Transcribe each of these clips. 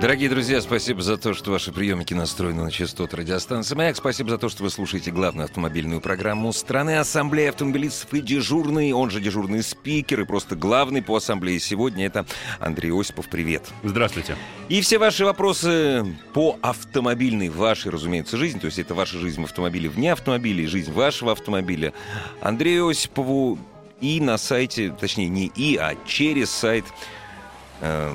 Дорогие друзья, спасибо за то, что ваши приемники настроены на частоту радиостанции «Маяк». Спасибо за то, что вы слушаете главную автомобильную программу страны Ассамблея автомобилистов и дежурный, он же дежурный спикер и просто главный по ассамблее сегодня. Это Андрей Осипов. Привет. Здравствуйте. И все ваши вопросы по автомобильной, вашей, разумеется, жизни, то есть это ваша жизнь в автомобиле, вне автомобиля и жизнь вашего автомобиля. Андрею Осипову и на сайте, точнее не и, а через сайт э,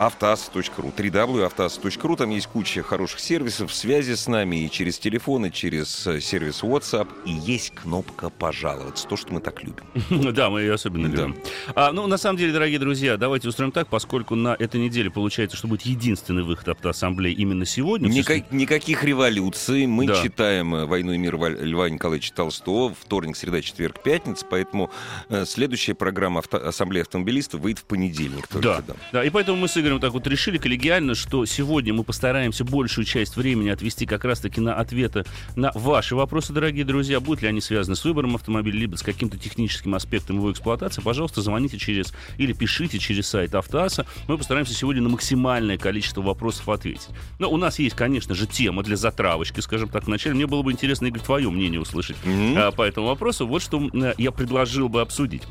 автоаз.ру. www.автоаз.ру. Там есть куча хороших сервисов, связи с нами и через телефон, и через э, сервис WhatsApp. И есть кнопка «Пожаловаться». То, что мы так любим. Да, мы ее особенно любим. А, ну, на самом деле, дорогие друзья, давайте устроим так, поскольку на этой неделе получается, что будет единственный выход автоассамблеи именно сегодня. Ника- никаких революций. Мы да. читаем э, «Войну и мир» Льва Николаевича Толстого. Вторник, среда, четверг, пятница. Поэтому э, следующая программа авто- Ассамблеи автомобилистов выйдет в понедельник. Только, да. да. да, и поэтому мы с Игорем скажем так, вот решили коллегиально, что сегодня мы постараемся большую часть времени отвести как раз-таки на ответы на ваши вопросы, дорогие друзья. Будут ли они связаны с выбором автомобиля, либо с каким-то техническим аспектом его эксплуатации, пожалуйста, звоните через или пишите через сайт Автоаса. Мы постараемся сегодня на максимальное количество вопросов ответить. Но у нас есть, конечно же, тема для затравочки, скажем так, вначале. Мне было бы интересно, Игорь, твое мнение услышать mm-hmm. по этому вопросу. Вот что я предложил бы обсудить.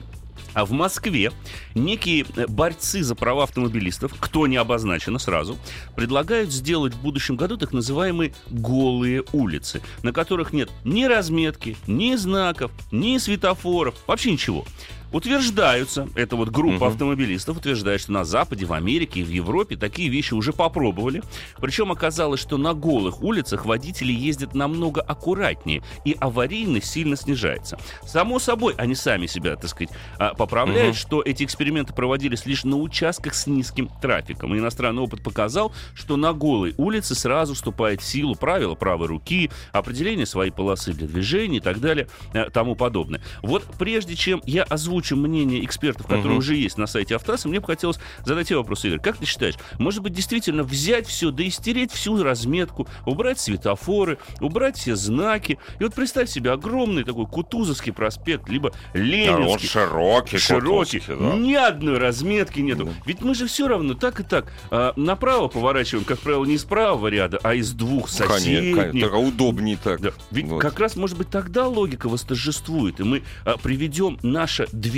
А в Москве некие э, борцы за права автомобилистов, кто не обозначено сразу, предлагают сделать в будущем году так называемые голые улицы, на которых нет ни разметки, ни знаков, ни светофоров, вообще ничего утверждаются, это вот группа угу. автомобилистов утверждает, что на Западе, в Америке и в Европе такие вещи уже попробовали. Причем оказалось, что на голых улицах водители ездят намного аккуратнее, и аварийность сильно снижается. Само собой, они сами себя, так сказать, а, поправляют, угу. что эти эксперименты проводились лишь на участках с низким трафиком. И иностранный опыт показал, что на голой улице сразу вступает в силу правила правой руки, определение своей полосы для движения и так далее, э, тому подобное. Вот прежде чем я озвучу озвучим мнение экспертов, которые угу. уже есть на сайте Автоса, мне бы хотелось задать тебе вопрос, Игорь. Как ты считаешь, может быть, действительно взять все, да и стереть всю разметку, убрать светофоры, убрать все знаки, и вот представь себе огромный такой Кутузовский проспект, либо Ленинский. Да, он широкий. Широкий. Да. Ни одной разметки нету. Да. Ведь мы же все равно так и так а, направо поворачиваем, как правило, не из правого ряда, а из двух соседних. Конечно, так удобнее так. Да. Ведь вот. как раз, может быть, тогда логика восторжествует, и мы а, приведем наше движение,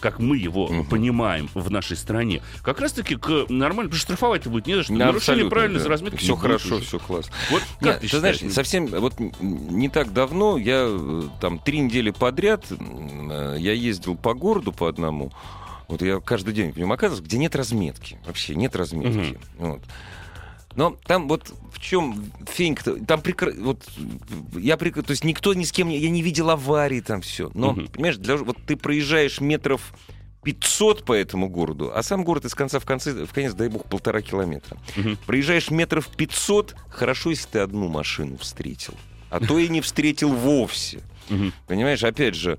как мы его угу. понимаем в нашей стране, как раз-таки к нормально, штрафовать-то будет не за что. Да, Нарушение правильной да. разметки. Все хорошо, все классно. Вот как Нет, ты, ты знаешь, совсем вот не так давно, я там три недели подряд, я ездил по городу по одному, вот я каждый день в нем оказывался, где нет разметки. Вообще нет разметки. Угу. Вот. Но там вот в чем фенька там прикр... вот я прикр... то есть никто ни с кем я не видел аварии там все. Но угу. понимаешь, для... вот ты проезжаешь метров 500 по этому городу, а сам город из конца в, конце, в конец, дай бог, полтора километра. Угу. Проезжаешь метров 500, хорошо, если ты одну машину встретил. А то и не встретил вовсе. Угу. Понимаешь, опять же,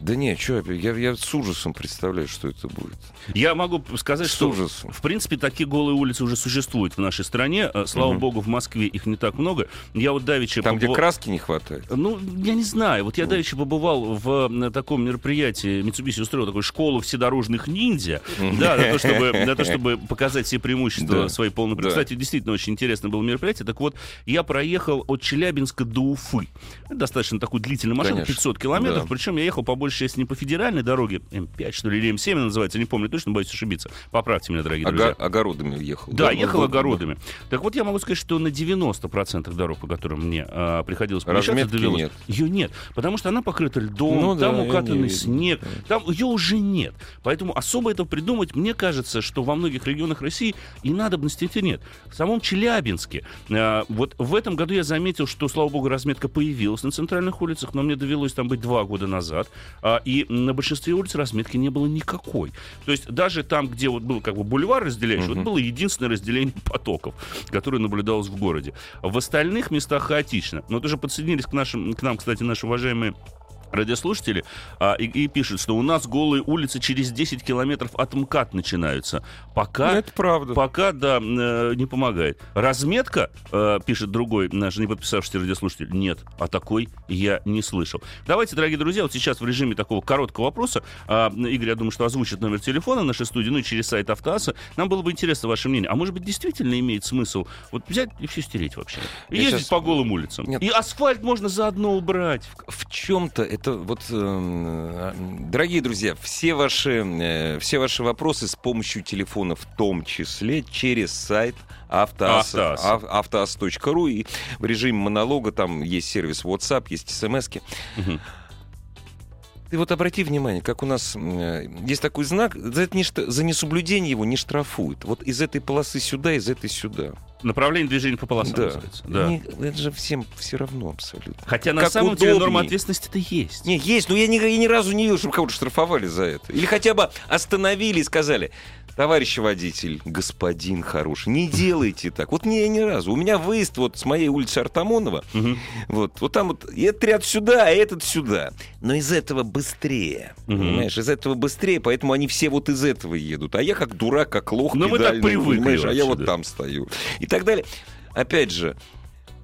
да нет, что, я, я с ужасом представляю, что это будет. Я могу сказать, с что ужасом. в принципе такие голые улицы уже существуют в нашей стране. Э, слава угу. богу, в Москве их не так много. Я вот давеча Там, побыв... где краски не хватает? Ну, я не знаю. Вот я давеча побывал в таком мероприятии. Mitsubishi устроил такую школу вседорожных ниндзя. Да, для того, чтобы, для того, чтобы показать все преимущества да. своей полной... Да. Кстати, действительно очень интересно было мероприятие. Так вот, я проехал от Челябинска до Уфы. Достаточно такой длительный маршрут, 500 километров. Да. Причем я ехал по большей части не по федеральной дороге, М5, что ли, или М7 называется, не помню точно, боюсь ошибиться. Поправьте меня, дорогие друзья. огородами ехал. Да, да ехал да, огородами. Да. Так вот, я могу сказать, что на 90% дорог, по которым мне а, приходилось помещаться, довелось, нет. ее нет. Потому что она покрыта льдом, ну, там да, укатанный снег, там ее уже нет. Поэтому особо это придумать, мне кажется, что во многих регионах России и надобности нет. В самом Челябинске, а, вот в этом году я заметил, что, слава богу, разметка появилась на центральных улицах, но мне довелось там быть два года назад. А, и на большинстве улиц разметки не было никакой. То есть даже там, где вот был как бы бульвар разделяющий, uh-huh. вот было единственное разделение потоков, которое наблюдалось в городе. В остальных местах хаотично. Но тоже подсоединились к, нашим, к нам, кстати, наши уважаемые радиослушатели а, и, и пишут, что у нас голые улицы через 10 километров от МКАД начинаются. Пока, ну, это правда. Пока, да, э, не помогает. Разметка, э, пишет другой наш не подписавшийся радиослушатель, нет, а такой я не слышал. Давайте, дорогие друзья, вот сейчас в режиме такого короткого вопроса, э, Игорь, я думаю, что озвучит номер телефона нашей студии, ну и через сайт Автоаса, нам было бы интересно ваше мнение. А может быть, действительно имеет смысл вот взять и все стереть вообще? Ездить сейчас... по голым улицам. Нет. И асфальт можно заодно убрать. В, в чем-то это вот, э, дорогие друзьья, все ваши, э, все ваши вопросы с помощью телефона в том числе через сайт автоас. автоас.ру и в режиме монолога там есть сервис WhatsApp, есть смс -ки. Угу. Ты вот обрати внимание, как у нас э, есть такой знак, за, это не, за несоблюдение его не штрафуют. Вот из этой полосы сюда, из этой сюда. Направление движения по полосам да. называется. Да. Не, это же всем все равно абсолютно. Хотя на как самом удобнее. деле норма ответственности-то есть. Не, есть, но я ни, я ни разу не видел, чтобы кого-то штрафовали за это. Или хотя бы остановили и сказали, товарищ водитель, господин хороший, не делайте так. Вот не ни разу. У меня выезд вот с моей улицы Артамонова, угу. вот, вот там вот этот ряд сюда, а этот сюда. Но из этого быстрее, угу. понимаешь, из этого быстрее, поэтому они все вот из этого едут. А я как дурак, как лох, Но мы так привыкли, понимаешь, а я вот там стою. И так далее. Опять же,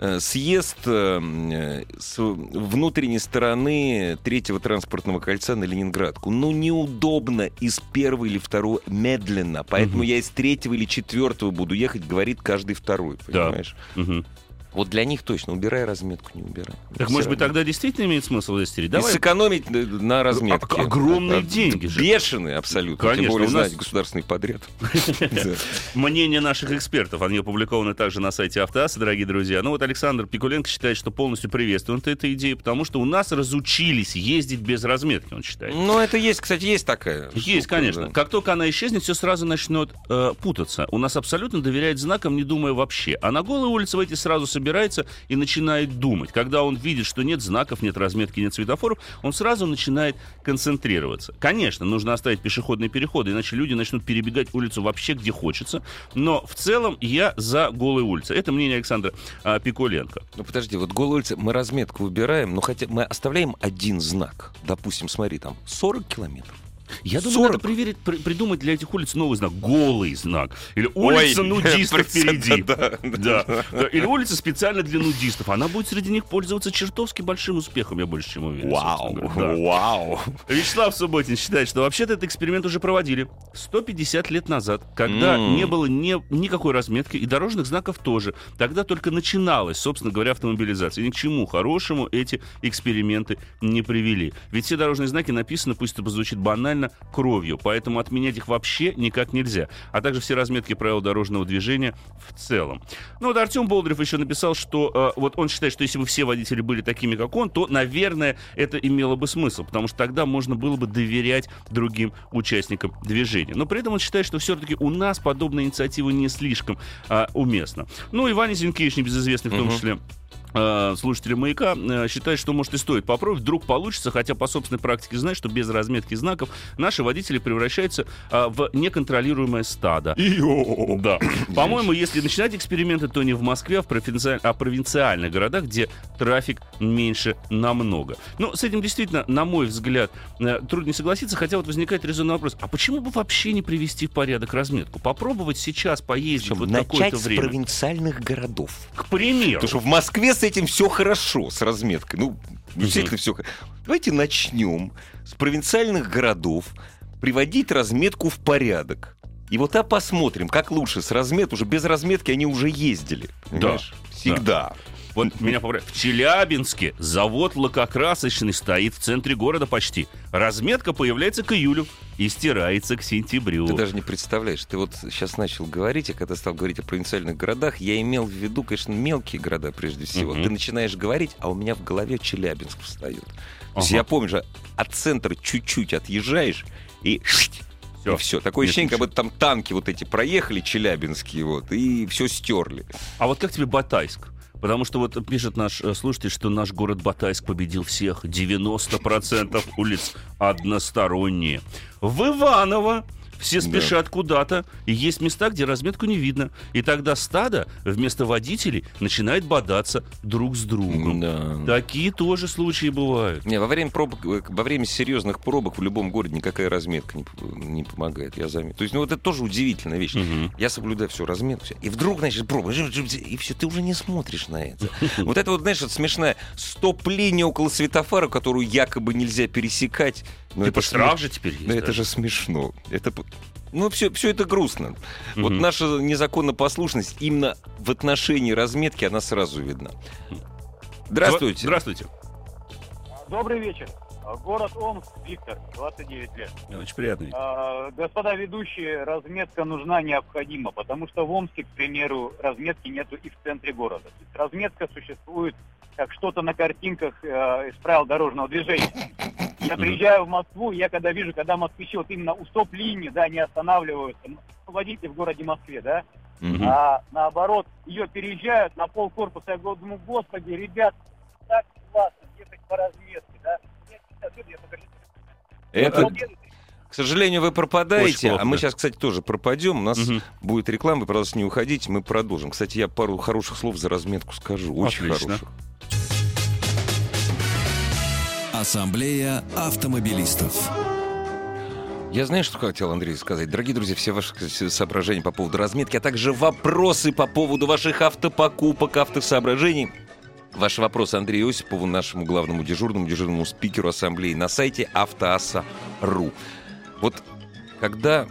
Э, съезд э, с внутренней стороны третьего транспортного кольца на Ленинградку. Ну, неудобно из первого или второго медленно. Поэтому угу. я из третьего или четвертого буду ехать, говорит каждый второй, понимаешь? Да. Угу. Вот для них точно, убирай разметку, не убирай. Так, Все может быть, тогда действительно имеет смысл застереть? Давай. И сэкономить на разметке. Огромные а, деньги же. Бешеные абсолютно. Конечно. Тем более, нас... знаете, государственный подряд. Мнение наших экспертов, они опубликованы также на сайте Автоаса, дорогие друзья. Ну вот Александр Пикуленко считает, что полностью приветствует эту идею, потому что у нас разучились ездить без разметки, он считает. Ну, это есть, кстати, есть такая. Есть, конечно. Как только она исчезнет, все сразу начнет э, путаться. У нас абсолютно доверяет знакам, не думая вообще. А на голой улице в эти сразу собирается и начинает думать. Когда он видит, что нет знаков, нет разметки, нет светофоров, он сразу начинает концентрироваться. Конечно, нужно оставить пешеходные переходы, иначе люди начнут перебегать улицу вообще где хочется. Но в целом я за голые улицы. Это мнение Александра а, Пикуленко. Ну подожди, вот голые улицы мы разметку выбираем, но хотя мы оставляем один знак. Допустим, смотри, там 40 километров. Я думаю, 40. надо проверить, при, придумать для этих улиц новый знак. Голый знак. Или улица Ой, нудистов впереди. Да, да. Да. Или улица специально для нудистов. Она будет среди них пользоваться чертовски большим успехом, я больше чем уверен. Вау, да. вау. Вячеслав Субботин считает, что вообще-то этот эксперимент уже проводили 150 лет назад, когда mm. не было ни, никакой разметки и дорожных знаков тоже. Тогда только начиналась, собственно говоря, автомобилизация. ни к чему хорошему эти эксперименты не привели. Ведь все дорожные знаки написаны, пусть это звучит банально, реально кровью, поэтому отменять их вообще никак нельзя. А также все разметки правил дорожного движения в целом. Ну вот Артем Болдырев еще написал, что э, вот он считает, что если бы все водители были такими, как он, то, наверное, это имело бы смысл, потому что тогда можно было бы доверять другим участникам движения. Но при этом он считает, что все-таки у нас подобная инициатива не слишком э, уместна. Ну и Ваня Зинкевич, небезызвестный в том числе, Э, слушатели «Маяка» э, считают, что, может, и стоит попробовать. Вдруг получится, хотя по собственной практике знают, что без разметки знаков наши водители превращаются а, в неконтролируемое стадо. Да. По-моему, если начинать эксперименты, то не в Москве, а в, провинци... а провинциальных городах, где трафик меньше намного. Ну, с этим действительно, на мой взгляд, трудно не согласиться, хотя вот возникает резонный вопрос. А почему бы вообще не привести в порядок разметку? Попробовать сейчас поездить Чтобы вот какое-то время. с провинциальных городов. К примеру. Потому что в Москве с этим все хорошо, с разметкой. Ну, действительно все Давайте начнем с провинциальных городов приводить разметку в порядок. И вот а посмотрим, как лучше с разметкой. Уже без разметки они уже ездили. Понимаешь? Да. Всегда. Да. Вот меня поправляют. В Челябинске завод лакокрасочный стоит в центре города почти. Разметка появляется к июлю и стирается к сентябрю. Ты даже не представляешь, ты вот сейчас начал говорить, а когда стал говорить о провинциальных городах, я имел в виду, конечно, мелкие города прежде всего. Угу. Ты начинаешь говорить, а у меня в голове Челябинск встает. Ага. То есть я помню же, от центра чуть-чуть отъезжаешь и все. И все. Такое Нет, ощущение, ничего. как будто там танки вот эти проехали, челябинские, вот, и все стерли. А вот как тебе Батайск? Потому что вот пишет наш э, слушатель, что наш город Батайск победил всех. 90% улиц односторонние. В Иваново все спешат да. куда-то, и есть места, где разметку не видно. И тогда стадо вместо водителей начинает бодаться друг с другом. Да. Такие тоже случаи бывают. Не, во время пробок, э, во время серьезных пробок в любом городе никакая разметка не, не помогает, я заметил. То есть, ну, вот это тоже удивительная вещь. Угу. Я соблюдаю всю разметку, и вдруг, значит, пробуешь, и все, ты уже не смотришь на это. Вот это вот, знаешь, смешная стоп-линия около светофора, которую якобы нельзя пересекать. Но это штраф же теперь есть. Но это же смешно. Это ну, все, все это грустно. Угу. Вот наша незаконнопослушность именно в отношении разметки, она сразу видна. Здравствуйте. Здравствуйте. Добрый вечер. Город Омск, Виктор, 29 лет. Очень приятный. А, господа ведущие, разметка нужна, необходима, потому что в Омске, к примеру, разметки нету и в центре города. Разметка существует как что-то на картинках э, из правил дорожного движения. Я приезжаю в Москву, я когда вижу, когда москвичи вот именно у стоп-линии, да, не останавливаются, ну, водители в городе Москве, да, угу. а наоборот, ее переезжают на пол корпуса, я думаю, господи, ребят, так классно ехать по разметке, да. Это, к сожалению, вы пропадаете, а мы сейчас, кстати, тоже пропадем. У нас угу. будет реклама, вы, пожалуйста, не уходите, мы продолжим. Кстати, я пару хороших слов за разметку скажу, очень Отлично. хороших. Ассамблея автомобилистов. Я знаю, что хотел Андрей сказать. Дорогие друзья, все ваши соображения по поводу разметки, а также вопросы по поводу ваших автопокупок, автосоображений. Ваши вопросы Андрею Осипову, нашему главному дежурному, дежурному спикеру ассамблеи на сайте автоаса.ру. Вот когда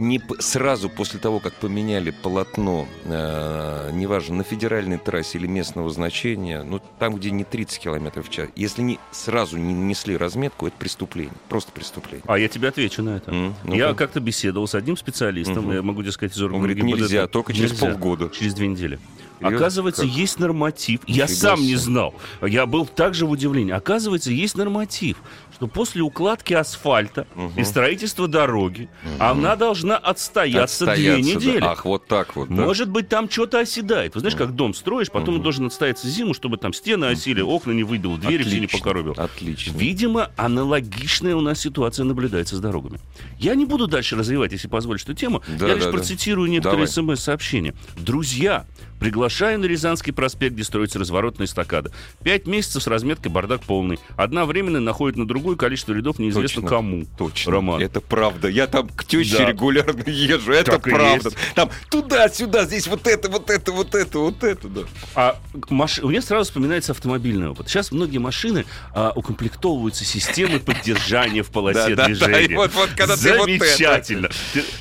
не сразу после того, как поменяли полотно, э, неважно, на федеральной трассе или местного значения, ну, там, где не 30 км в час, если не сразу не нанесли разметку, это преступление, просто преступление. А я тебе отвечу на это. Mm, ну я как-то беседовал с одним специалистом, mm-hmm. я могу тебе сказать, из Он говорит, нельзя, только через нельзя, полгода. Через две недели. Оказывается, как? есть норматив. Нифига я сам не знал. Я был также в удивлении. Оказывается, есть норматив, что после укладки асфальта угу. и строительства дороги угу. она должна отстояться, отстояться две недели. Да. Ах, вот так вот. Да? Может быть, там что-то оседает. Вы знаешь, как дом строишь, потом угу. он должен отстояться зиму, чтобы там стены осили, окна не выбило, двери все не покоробил. Отлично. Видимо, аналогичная у нас ситуация наблюдается с дорогами. Я не буду дальше развивать, если позволишь, эту тему. Да, Я да, лишь да. процитирую некоторые смс-сообщения. Друзья, Приглашаю на Рязанский проспект, где строится разворотная эстакада. Пять месяцев с разметкой бардак полный. Одновременно находит на другое количество рядов неизвестно точно, кому. Точно. Роман. Это правда. Я там к теще да. регулярно езжу. Это так правда. Там туда-сюда, здесь вот это, вот это, вот это, вот это, да. А маш... у меня сразу вспоминается автомобильный опыт. Сейчас многие машины а, укомплектовываются системой поддержания в полосе движения. Вот, вот, когда Замечательно.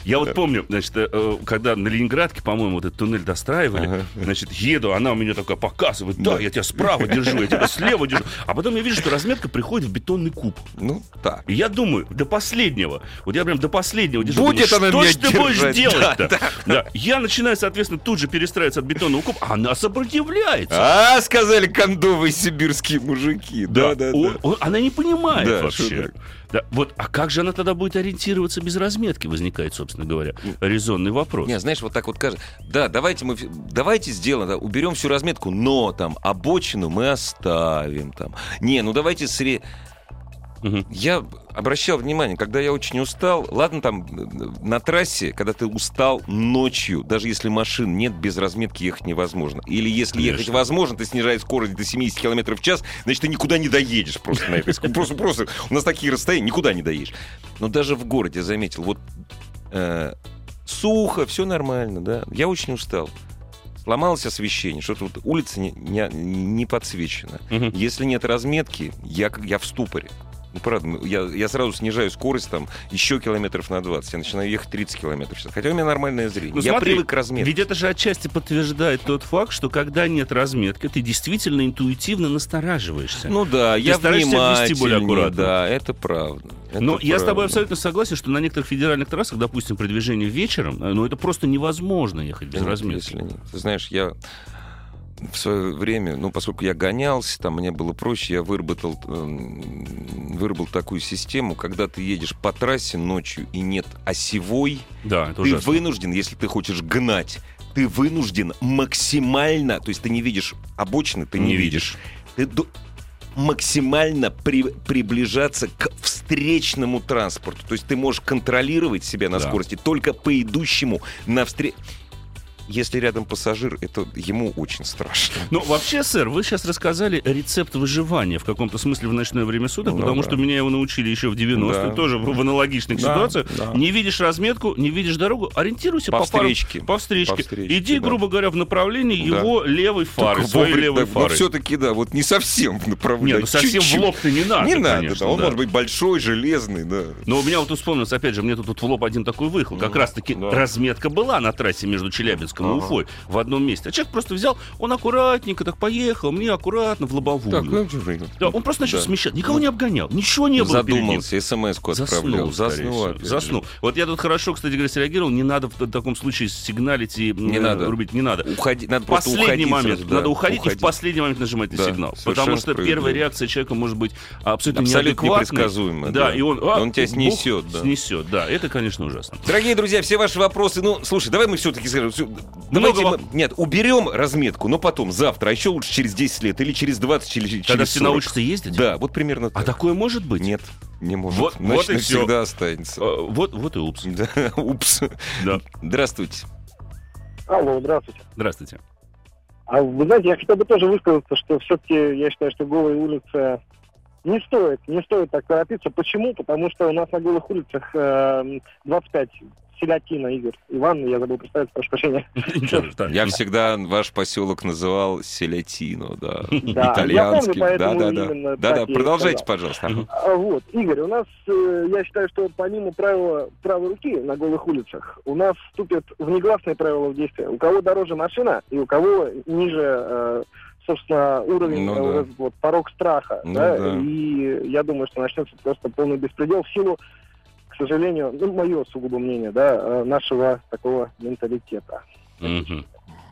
Я вот помню, значит, э, когда на Ленинградке, по-моему, вот этот туннель достраивали, Значит, еду, она у меня такая показывает, да, да. я тебя справа держу, я тебя слева держу. А потом я вижу, что разметка приходит в бетонный куб. Ну, так. И я думаю, до последнего, вот я прям до последнего держу. Будет думаю, она что ж ты будешь делать-то? Да, да. да. Я начинаю, соответственно, тут же перестраиваться от бетонного куба, а она сопротивляется. А, сказали кондовые сибирские мужики. Да, да, да. Он, он, она не понимает да, вообще. Да, вот, а как же она тогда будет ориентироваться без разметки, возникает, собственно говоря, резонный вопрос. Не, знаешь, вот так вот кажется, да, давайте мы, давайте сделаем, да, уберем всю разметку, но там обочину мы оставим там. Не, ну давайте сре... Угу. Я обращал внимание, когда я очень устал, ладно, там на трассе, когда ты устал ночью, даже если машин нет, без разметки ехать невозможно. Или если Конечно. ехать возможно, ты снижаешь скорость до 70 км в час, значит, ты никуда не доедешь просто на этой Просто, просто у нас такие расстояния, никуда не доедешь. Но даже в городе, заметил, вот э, сухо, все нормально, да. Я очень устал сломалось освещение, что-то вот улица не, не, не подсвечена. Угу. Если нет разметки, я, я в ступоре. Ну, правда, ну, я, я сразу снижаю скорость там еще километров на 20. Я начинаю ехать 30 километров в час. Хотя у меня нормальное зрение. Ну, я смотри, привык к разметке. Ведь это же отчасти подтверждает тот факт, что когда нет разметки, ты действительно интуитивно настораживаешься. Ну да, ты я внимательнее. более аккуратно. Да, это правда. Это Но правда. я с тобой абсолютно согласен, что на некоторых федеральных трассах, допустим, при движении вечером, э, ну это просто невозможно ехать без нет, разметки. Если нет. Ты знаешь, я в свое время, ну, поскольку я гонялся, там мне было проще, я выработал, эм, выработал такую систему, когда ты едешь по трассе ночью и нет осевой, да, ты ужасно. вынужден, если ты хочешь гнать, ты вынужден максимально, то есть ты не видишь обочины, ты не, не видишь. видишь. Ты максимально при, приближаться к встречному транспорту. То есть ты можешь контролировать себя на да. скорости только по идущему навстречу если рядом пассажир, это ему очень страшно. Ну, вообще, сэр, вы сейчас рассказали рецепт выживания в каком-то смысле в ночное время суток, ну, потому да. что меня его научили еще в 90-е, да. тоже в аналогичных да, ситуациях. Да. Не видишь разметку, не видишь дорогу, ориентируйся по, по встречке. По встречке. По встречке Иди, да. грубо говоря, в направлении да. его левой фары, Только своей левой да, фары. Но все-таки, да, вот не совсем в направлении. Нет, ну совсем Чуть-чуть. в лоб-то не надо, Не конечно, надо, да. Он да. может быть большой, железный, да. Но у меня вот вспомнилось, опять же, мне тут, тут в лоб один такой выехал. Как раз-таки да. разметка была на трассе между Челябинском ага. и Уфой. В одном месте. А человек просто взял, он аккуратненько так поехал, мне аккуратно в лобовую. Так, ну, да, он просто начал да. смещать. Никого ну, не обгонял, ничего не было Задумался, смс-ку отправлял. Заснул. Заснул. Вот я тут хорошо, кстати говоря, среагировал. Не надо в таком случае сигналить и не э, надо. рубить. Не надо. Уходи, надо последний момент. Да, надо уходить уходить. и в последний момент нажимать на сигнал. Потому что первая реакция человека может быть абсолютно, абсолютно непредсказуемая. Да, да, и он, а, он тебя снесет. Да. Снесет, да. Это, конечно, ужасно. Дорогие друзья, все ваши вопросы. Ну, слушай, давай мы все-таки скажем. Давайте мы, нет, уберем разметку, но потом, завтра, а еще лучше через 10 лет или через 20, или через Когда все научатся ездить? Да, вот примерно а так. А такое может быть? Нет. Не может. Вот, Значит, вот и все. всегда останется. А, вот, вот и упс. Да, упс. Да. Здравствуйте. Алло, здравствуйте. Здравствуйте. А вы знаете, я хотел бы тоже высказаться, что все-таки я считаю, что голые улицы не стоит, не стоит так торопиться. Почему? Потому что у нас на голых улицах э, 25 Селятина, Игорь. Иван, я забыл представить, прошу прощения. Я всегда ваш поселок называл Селятино, да. Да, Итальянский. Да, да, да. Да, да, продолжайте, пожалуйста. А, вот, Игорь, у нас, э, я считаю, что помимо правила правой руки на голых улицах, у нас вступят внегласные правила в действие. У кого дороже машина и у кого ниже э, собственно, уровень, ну, э, да. вот, порог страха. Ну, да? Да. И я думаю, что начнется просто полный беспредел в силу сожалению, ну, мое сугубо мнение, да, э, нашего такого менталитета.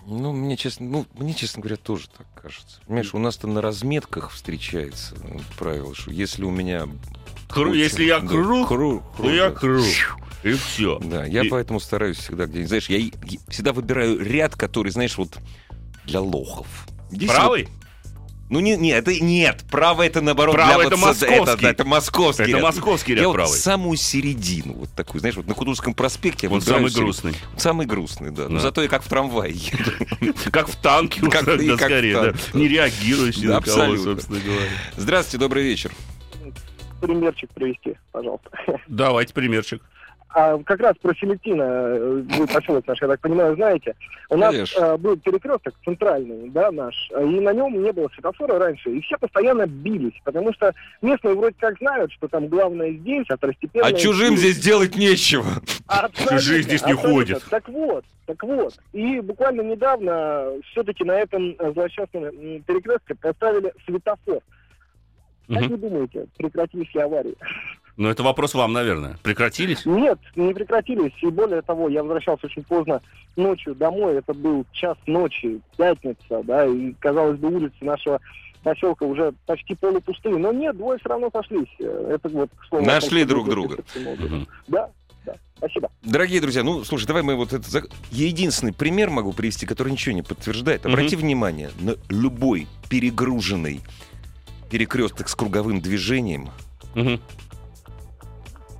Ну, мне честно, ну, мне, честно говоря, тоже так кажется. Понимаешь, у нас-то на разметках встречается ну, правило, что если у меня... Кру, очень, если я да, кру, кру, то да. я кру. И все. Да, я и... поэтому стараюсь всегда где-нибудь, знаешь, я, я всегда выбираю ряд, который, знаешь, вот для лохов. Здесь Правый? Вот, ну, не, не, это нет. Право это наоборот. Право это вот, московский. Это, да, это московский Это ряд. московский ряд Я правый. вот самую середину, вот такую, знаешь, вот на Кутузовском проспекте. Он самый грустный. Самый грустный, да. да. Но зато я как в трамвае еду. Как в танке, как, скорее, да. Не реагируешь ни на кого, собственно говоря. Здравствуйте, добрый вечер. Примерчик привести, пожалуйста. Давайте примерчик. А как раз про Селетина, э, вы поселок наш, я так понимаю, знаете. У нас а, был перекресток центральный, да, наш, и на нем не было светофора раньше, и все постоянно бились, потому что местные вроде как знают, что там главное здесь, а второстепенное... А чужим здесь, здесь делать нечего. Чужие здесь не ходят. Так вот, так вот. И буквально недавно все-таки на этом злосчастном перекрестке поставили светофор. Как вы думаете, прекратились ли аварии? Ну, это вопрос вам, наверное. Прекратились? Нет, не прекратились. И более того, я возвращался очень поздно ночью домой. Это был час ночи, пятница, да, и, казалось бы, улицы нашего поселка уже почти полупустые. Но нет, двое все равно сошлись. Это вот, к слову, Нашли друг друга. Угу. Да, да. Спасибо. Дорогие друзья, ну, слушай, давай мы вот это... Я единственный пример могу привести, который ничего не подтверждает. Обрати угу. внимание, на любой перегруженный перекресток с круговым движением угу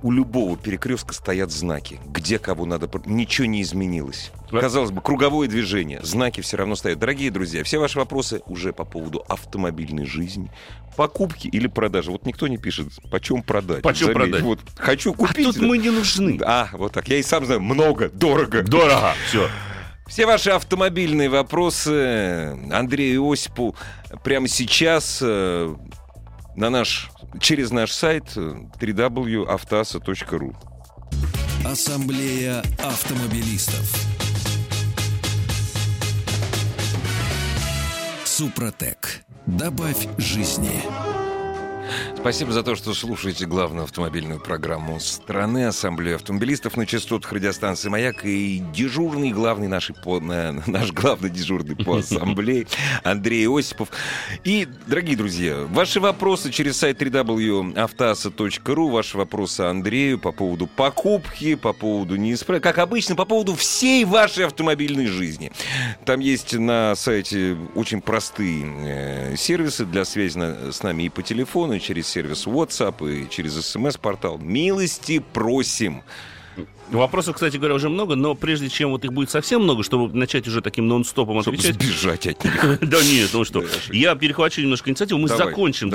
у любого перекрестка стоят знаки, где кого надо... Ничего не изменилось. Казалось бы, круговое движение, знаки все равно стоят. Дорогие друзья, все ваши вопросы уже по поводу автомобильной жизни, покупки или продажи. Вот никто не пишет, почем продать. Почем продать? Вот, хочу купить. А тут мы не нужны. А, вот так. Я и сам знаю, много, дорого. Дорого, все. Все ваши автомобильные вопросы Андрею Осипу прямо сейчас э, на наш через наш сайт www.автоаса.ру. Ассамблея автомобилистов. Супротек. Добавь жизни. Спасибо за то, что слушаете главную автомобильную программу страны Ассамблею автомобилистов на частотах радиостанции «Маяк» и дежурный главный наш, по, наш главный дежурный по ассамблее Андрей Осипов. И, дорогие друзья, ваши вопросы через сайт www.автоаса.ру, ваши вопросы Андрею по поводу покупки, по поводу неисправ... как обычно, по поводу всей вашей автомобильной жизни. Там есть на сайте очень простые э, сервисы для связи с нами и по телефону, через сервис WhatsApp, и через смс-портал. Милости просим. Вопросов, кстати говоря, уже много, но прежде чем вот их будет совсем много, чтобы начать уже таким нон-стопом отвечать... сбежать от них. Да нет, ну что, я перехвачу немножко инициативу, мы закончим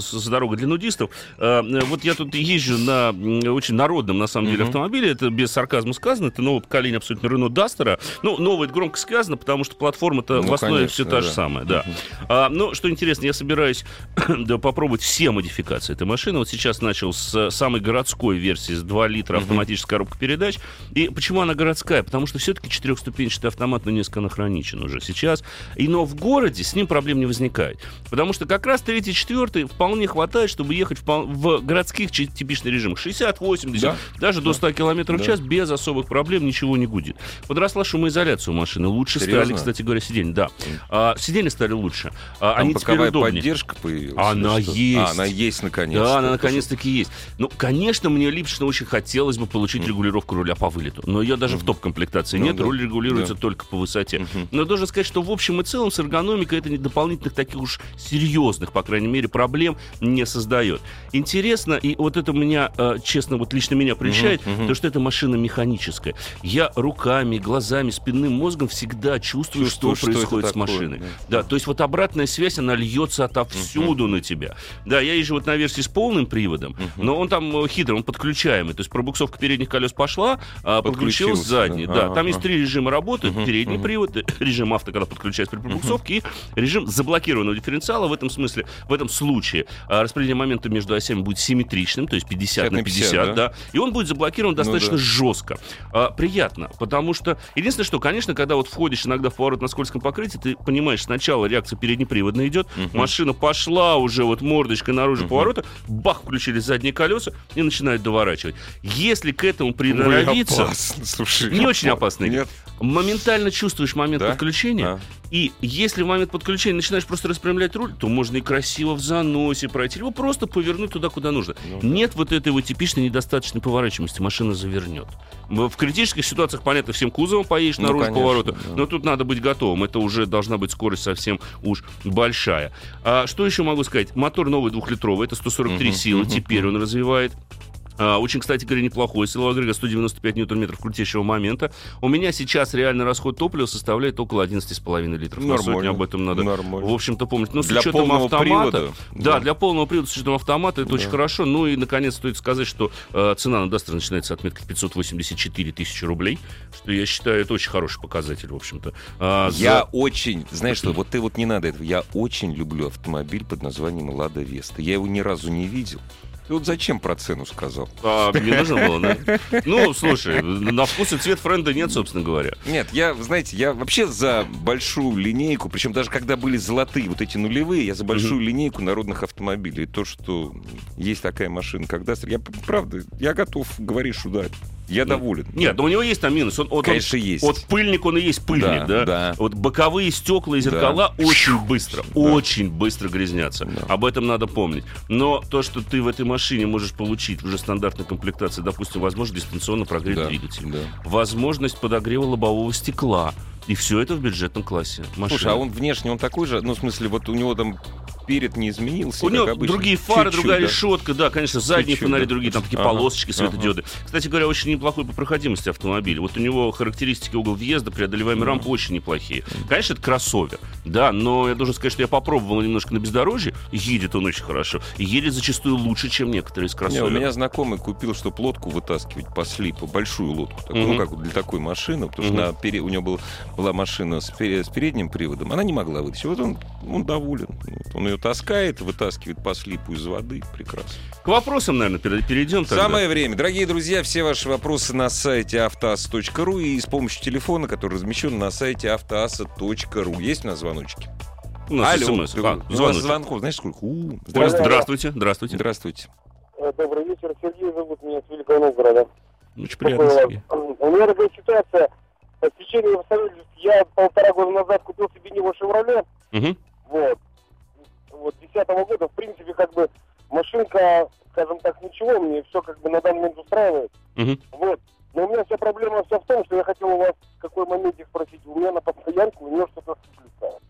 с дорогой для нудистов. А, вот я тут езжу на очень народном, на самом деле, автомобиле, это без сарказма сказано, это новое поколение абсолютно Renault Duster. Ну, новое это громко сказано, потому что платформа-то ну, в основе все та же самая, да. А, но, что интересно, я собираюсь попробовать все модификации этой машины. Вот сейчас начал с самой городской версии, с 2 литра автоматическая коробка передач, передач. И почему она городская? Потому что все-таки четырехступенчатый автомат, ну, несколько анахроничен уже сейчас. И, но в городе с ним проблем не возникает. Потому что как раз третий, четвертый вполне хватает, чтобы ехать в, в городских типичных режимах. 60-80, да? даже да. до 100 км в час без особых проблем ничего не будет. Подросла шумоизоляция у машины. Лучше Серьезно? стали, кстати говоря, сиденья. Да. А, сиденья стали лучше. А, Там они теперь удобнее. поддержка появилась? Она есть. А, она есть, наконец-то. Да, она наконец-таки есть. Ну, конечно, мне лично очень хотелось бы получить регулировку регулировку руля по вылету. Но ее даже в топ-комплектации ну, нет. Да. Руль регулируется да. только по высоте. Но должен сказать, что в общем и целом с эргономикой это дополнительных таких уж серьезных, по крайней мере, проблем не создает. Интересно, и вот это меня, э, честно, вот лично меня прельщает, то, что эта машина механическая. Я руками, глазами, спинным мозгом всегда чувствую, что, что происходит с машиной. Да. да, то есть вот обратная связь, она льется отовсюду на тебя. Да, я езжу вот на версии с полным приводом, но он там э, хитрый, он подключаемый. То есть пробуксовка передних колес пошла, пошла, а, подключил задний. Да, там есть три режима работы. Угу, передний угу. привод, режим авто, когда подключается при пропульсовке, угу. и режим заблокированного дифференциала. В этом смысле, в этом случае а, распределение момента между осями будет симметричным, то есть 50, 50 на 50, 50 да? да, и он будет заблокирован ну достаточно ну, да. жестко. А, приятно, потому что единственное, что, конечно, когда вот входишь иногда в поворот на скользком покрытии, ты понимаешь, сначала реакция переднеприводная идет, угу. машина пошла уже вот мордочкой наружу угу. поворота, бах, включили задние колеса и начинает доворачивать. Если к этому приравнивать становиться... Опасно, слушай. Не очень опасно. Нет. Моментально чувствуешь момент да? подключения. Да. И если в момент подключения начинаешь просто распрямлять руль, то можно и красиво в заносе пройти, либо просто повернуть туда, куда нужно. Ну, Нет вот этой вот типичной недостаточной поворачиваемости. Машина завернет. В критических ситуациях, понятно, всем кузовом поедешь ну, наружу поворота, да. но тут надо быть готовым. Это уже должна быть скорость совсем уж большая. А что еще могу сказать? Мотор новый двухлитровый, это 143 угу, силы, угу, теперь угу. он развивает. А, очень, кстати говоря, неплохой силовой агрегат, 195 ньютон-метров крутящего момента. У меня сейчас реальный расход топлива составляет около 11,5 литров Нормально. на сотню. Об этом надо, Нормально. в общем-то, помнить. Ну, с для учетом автомата, привода. Да, да, для полного привода с учетом автомата это да. очень хорошо. Ну и, наконец, стоит сказать, что э, цена на Дастер начинается от отметки 584 тысячи рублей, что я считаю, это очень хороший показатель, в общем-то. А, я за... очень, знаешь что, вот ты вот не надо этого, я очень люблю автомобиль под названием Лада Веста. Я его ни разу не видел. Ты вот зачем про цену сказал? А, мне нужно было, да? Ну, слушай, на вкус и цвет френда нет, собственно говоря. Нет, я, знаете, я вообще за большую линейку, причем даже когда были золотые вот эти нулевые, я за большую линейку народных автомобилей. То, что есть такая машина, когда... Я, правда, я готов говорить, что да, я доволен. Нет, но у него есть там минус. Он, вот Конечно, он, есть. Вот пыльник, он и есть пыльник, да? да? да. Вот боковые стекла и зеркала да. очень быстро, да. очень быстро грязнятся. Да. Об этом надо помнить. Но то, что ты в этой машине можешь получить уже стандартной комплектации, допустим, возможность дистанционно прогреть да. двигатель, да. возможность подогрева лобового стекла, и все это в бюджетном классе машины. Слушай, а он внешне, он такой же, ну, в смысле, вот у него там перед не изменился. У него обычно. другие фары, Чуть-чуть, другая да. решетка, да, конечно, задние Чуть-чуть, фонари да. другие, там такие ага. полосочки светодиоды. Ага. Кстати говоря, очень неплохой по проходимости автомобиля. Вот у него характеристики угол въезда, преодолеваемые ага. рампы очень неплохие. Конечно, это кроссовер, да, но я должен сказать, что я попробовал немножко на бездорожье, едет он очень хорошо, и едет зачастую лучше, чем некоторые из кроссоверов. Не, у меня знакомый купил, что лодку вытаскивать по слипу, большую лодку, такую, угу. ну как для такой машины, потому угу. что на пере... у него был, была машина с, пере... с передним приводом, она не могла вытащить. Вот он, он доволен. Вот он ее таскает, вытаскивает по слипу из воды. Прекрасно. К вопросам, наверное, перейдем. Тогда. Самое время. Дорогие друзья, все ваши вопросы на сайте автоаса.ру и с помощью телефона, который размещен на сайте автоаса.ру. Есть у нас звоночки? У нас Алло, смс. А, у вас звонков, знаешь, сколько? У, здравствуйте. Здравствуйте. Здравствуйте. Здравствуйте. Э, добрый вечер. Сергей зовут меня с Великого Новгорода. Очень приятно, Сергей. У меня такая ситуация. По течению обстоятельств я полтора года назад купил себе Ниву Шевроле. Угу. Вот. Вот, десятого года, в принципе, как бы машинка, скажем так, ничего, мне все как бы на данный момент устраивает. Угу. Вот. Но у меня вся проблема вся в том, что я хотел у вас в какой момент спросить. У меня на постоянку у нее что-то сыплется.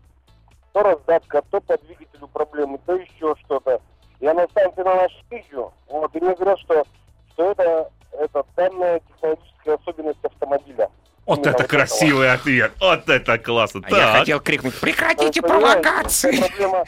То раздатка, то по двигателю проблемы, то еще что-то. Я на станции на наш езжу, вот, и мне говорят, что, что это, это данная технологическая особенность автомобиля. Вот это красивый этого. ответ. Вот это классно. А так. я хотел крикнуть, прекратите провокации.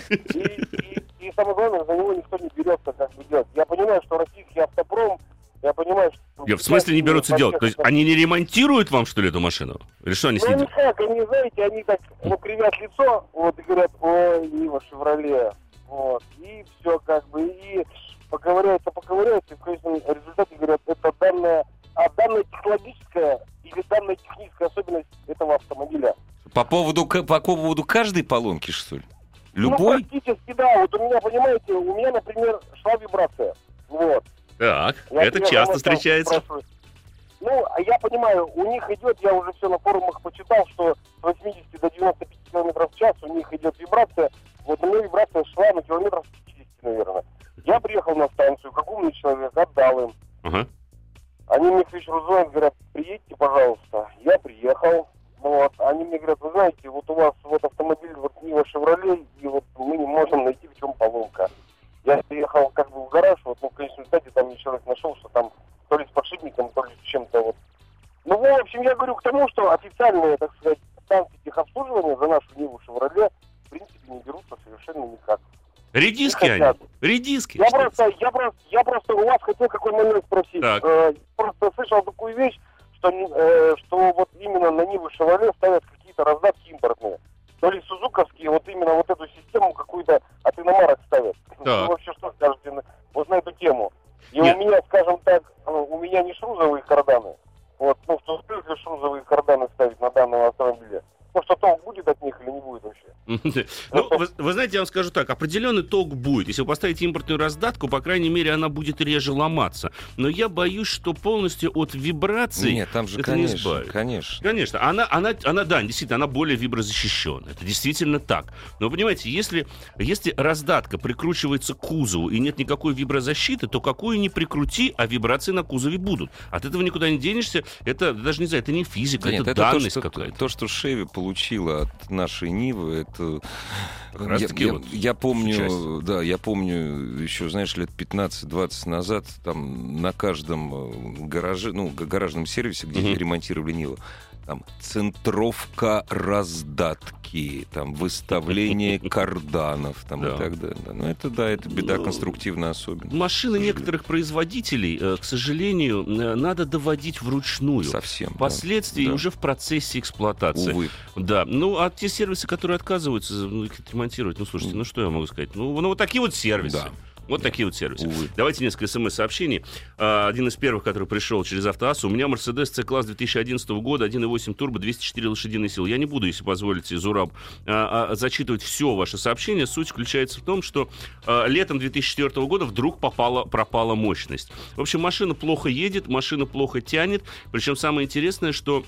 И, и, и самое главное, за него никто не берется как бы делать. Я понимаю, что российский автопром, я понимаю, что... Я, в смысле не берутся делать? То есть они не ремонтируют вам, что ли, эту машину? Или что они ну, сидят? Ну, как, они, знаете, они так, ну, кривят лицо, вот, и говорят, ой, Нива, Шевроле, вот, и все, как бы, и поковыряются, поковыряются, и в конечном результате говорят, это данная, а данная технологическая или данная техническая особенность этого автомобиля. По поводу, по поводу каждой поломки, что ли? Любой? Ну, практически, да. Вот у меня, понимаете, у меня, например, шла вибрация. Вот. Так, я это часто встречается. Ну, а я понимаю, у них идет, я уже все на форумах почитал, что с 80 до 95 км в час у них идет вибрация. Вот у меня вибрация шла на километров 50, наверное. Я приехал на станцию, как умный человек, отдал им. Uh-huh. Они мне к вечеру звонят, говорят, приедьте, пожалуйста. Я приехал. Вот. Они мне говорят, вы знаете, вот у вас вот автомобиль, вот Нива Шевроле, и вот мы не можем найти, в чем поломка. Я приехал как бы в гараж, вот, ну, в конечном итоге там мне человек нашел, что там то ли с подшипником, то ли с чем-то вот. Ну, в общем, я говорю к тому, что официальные, так сказать, станции техобслуживания за нашу Ниву Шевроле, в принципе, не берутся совершенно никак. Редиски они. Редиски. Я просто, я просто, я просто у вас хотел какой момент спросить. Так. Э, просто слышал такую вещь, что, э, что вот именно на Нивы Шевроле ставят какие-то раздатки импортные. То ли сузуковские, вот именно вот эту систему какую-то от иномарок ставят. Так. Вы вообще что скажете на, вот на эту тему? И Нет. у меня, Ну, вы, вы знаете, я вам скажу так, определенный толк будет. Если вы поставите импортную раздатку, по крайней мере, она будет реже ломаться. Но я боюсь, что полностью от вибраций Нет, там же, это конечно, не избавит. конечно. Конечно, она, она, она, да, действительно, она более виброзащищенная. Это действительно так. Но понимаете, если, если раздатка прикручивается к кузову и нет никакой виброзащиты, то какую ни прикрути, а вибрации на кузове будут. От этого никуда не денешься. Это даже не знаю, это не физика, да это, нет, данность какая-то. То, что Шеви получила от нашей Нивы, это... Я, я, вот я помню, часть. да, я помню еще, знаешь, лет 15-20 назад там на каждом э, гараже, ну, гаражном сервисе, где mm-hmm. ремонтировали Ниву, там центровка раздатки, там выставление карданов, там да. и так далее. Ну это да, это беда ну, конструктивная особенность. Машины некоторых производителей, э, к сожалению, надо доводить вручную. Совсем. Впоследствии да. уже в процессе эксплуатации. Увы. Да. Ну а те сервисы, которые отказываются ну, ремонтировать, ну слушайте, ну что я могу сказать? Ну, ну вот такие вот сервисы. Да. Вот такие вот сервисы. Увы. Давайте несколько смс-сообщений. А, один из первых, который пришел через Автоассу. У меня Mercedes C-класс 2011 года, 1.8 турбо, 204 лошадиные силы. Я не буду, если позволите, Зураб, а, а, зачитывать все ваше сообщение. Суть заключается в том, что летом 2004 года вдруг попала, пропала мощность. В общем, машина плохо едет, машина плохо тянет. Причем самое интересное, что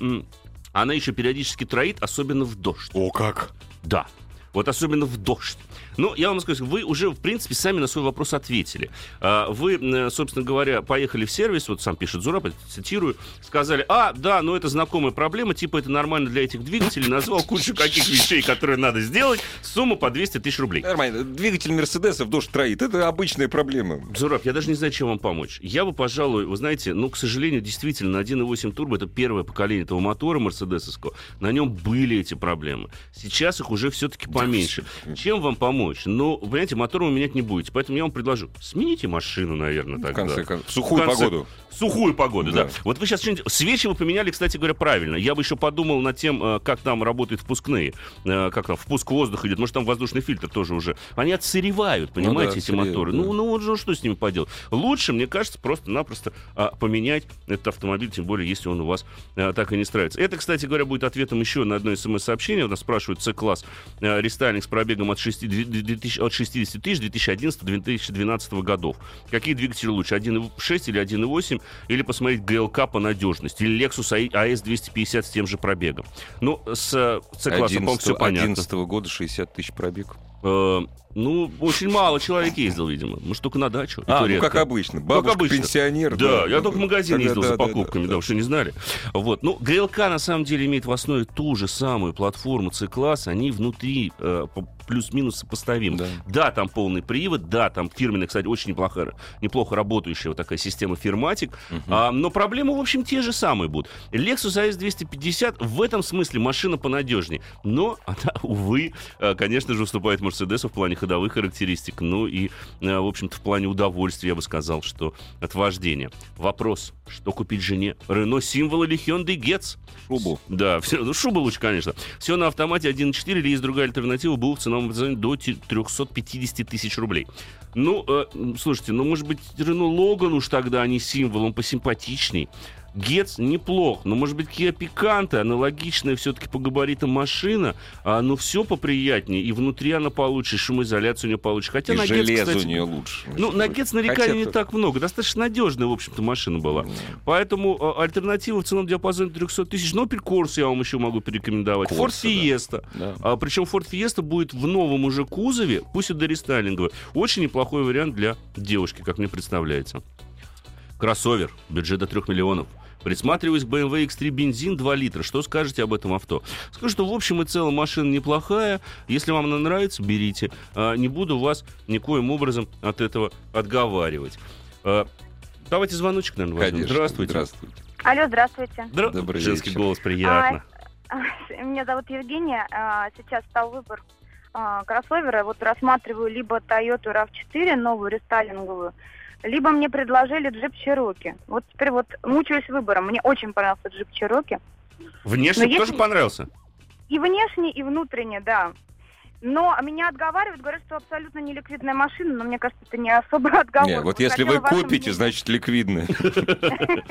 она еще периодически троит, особенно в дождь. О, как? Да. Вот особенно в дождь. Ну, я вам скажу, вы уже, в принципе, сами на свой вопрос ответили. А, вы, э, собственно говоря, поехали в сервис, вот сам пишет Зураб, цитирую, сказали, а, да, ну это знакомая проблема, типа это нормально для этих двигателей, назвал кучу каких вещей, которые надо сделать, сумма по 200 тысяч рублей. Нормально. Двигатель Мерседеса в дождь троит, это обычная проблема. Зураб, я даже не знаю, чем вам помочь. Я бы, пожалуй, вы знаете, ну, к сожалению, действительно, на 1.8 турбо, это первое поколение этого мотора мерседесовского, на нем были эти проблемы. Сейчас их уже все-таки поменьше. Чем вам помочь? Помочь. Но, понимаете, мотор вы менять не будете. Поэтому я вам предложу, смените машину, наверное, тогда. В конце концов. В сухую В конце- погоду. Сухую погоду, да. Да. Вот вы сейчас что-нибудь... Свечи вы поменяли, кстати говоря, правильно. Я бы еще подумал над тем, э, как там работают впускные. Э, Как там, впуск воздуха идет. Может, там воздушный фильтр тоже уже. Они отсыревают, понимаете, да, эти отсыревают, моторы. да. Ну, ну, вот же что с ними поделать? Лучше, мне кажется, просто-напросто а, поменять этот автомобиль, тем более, если он у вас а, так и не нравится. Это, кстати говоря, будет ответом еще на одно смс-сообщение. У нас спрашивают С-класс э, рестайлинг с пробегом от 6 две- две- две тысячи- от 60 тысяч 2011-2012 годов. Какие двигатели лучше, 1.6 или 1.8? Или посмотреть ГЛК по надежности? Или Lexus AS250 с тем же пробегом? Ну, с э, С-классом, по-моему, все 11 понятно. 11 года 60 тысяч пробег. Э, ну, очень мало человек ездил, видимо. Может, только на дачу. и А, ну редко. как обычно. Бабушка, обычно. пенсионер. Да, я только в магазин Тогда ездил да, за да, покупками, да, да. вы что, не знали? Вот. Ну, ГЛК на самом деле имеет в основе ту же самую платформу C-класс, они внутри э, плюс-минус сопоставимы. Да. Да, там полный привод, да, там фирменная, кстати, очень неплохо, неплохо работающая вот такая система Firmatic, а, но проблемы, в общем, те же самые будут. Lexus AS250 в этом смысле машина понадежнее, но она, увы, э, конечно же, уступает Мерседесу в плане ходовых характеристик, ну и, э, в общем-то, в плане удовольствия, я бы сказал, что от вождения. Вопрос, что купить жене? Renault Символ или Hyundai Getz? Шубу. Да, все, ну, шуба лучше, конечно. Все на автомате 1.4 или есть другая альтернатива, был в ценовом диапазоне до те- 350 тысяч рублей. Ну, э, слушайте, ну, может быть, Рено Логан уж тогда, а не символ, он посимпатичней. Гетц неплох, но, может быть, Kia Picanto, аналогичная все-таки по габаритам машина, а, но все поприятнее, и внутри она получше, и шумоизоляция у нее получше. Хотя И на железо кстати, у нее лучше. ну, на Гетц нареканий не так много. Достаточно надежная, в общем-то, машина была. Поэтому э, альтернатива в ценовом диапазоне 300 тысяч. Но Opel Corsa я вам еще могу порекомендовать. Ford Corsa, да. Fiesta. Да. А, причем Ford Fiesta будет в новом уже кузове, пусть и дорестайлинговый. Очень неплохой вариант для девушки, как мне представляется. Кроссовер. Бюджет до 3 миллионов. Присматриваюсь к BMW X3 бензин 2 литра. Что скажете об этом авто? Скажу, что в общем и целом машина неплохая. Если вам она нравится, берите. А, не буду вас никоим образом от этого отговаривать. А, давайте звоночек, наверное, возьмем. Конечно. Здравствуйте. Здравствуйте. Алло, здравствуйте. Здра- Добрый Женский вечер. голос, приятно. Меня зовут Евгения. А, Сейчас стал выбор а, кроссовера. Вот рассматриваю либо Toyota RAV4, новую рестайлинговую, либо мне предложили джип Cherokee. Вот теперь вот мучаюсь выбором. Мне очень понравился джип Cherokee. Внешне если- тоже понравился? И внешне, и внутренне, да. Но меня отговаривают, говорят, что абсолютно не ликвидная машина, но мне кажется, это не особо отговор. Не, вот если Хотела вы купите, мнение. значит ликвидно.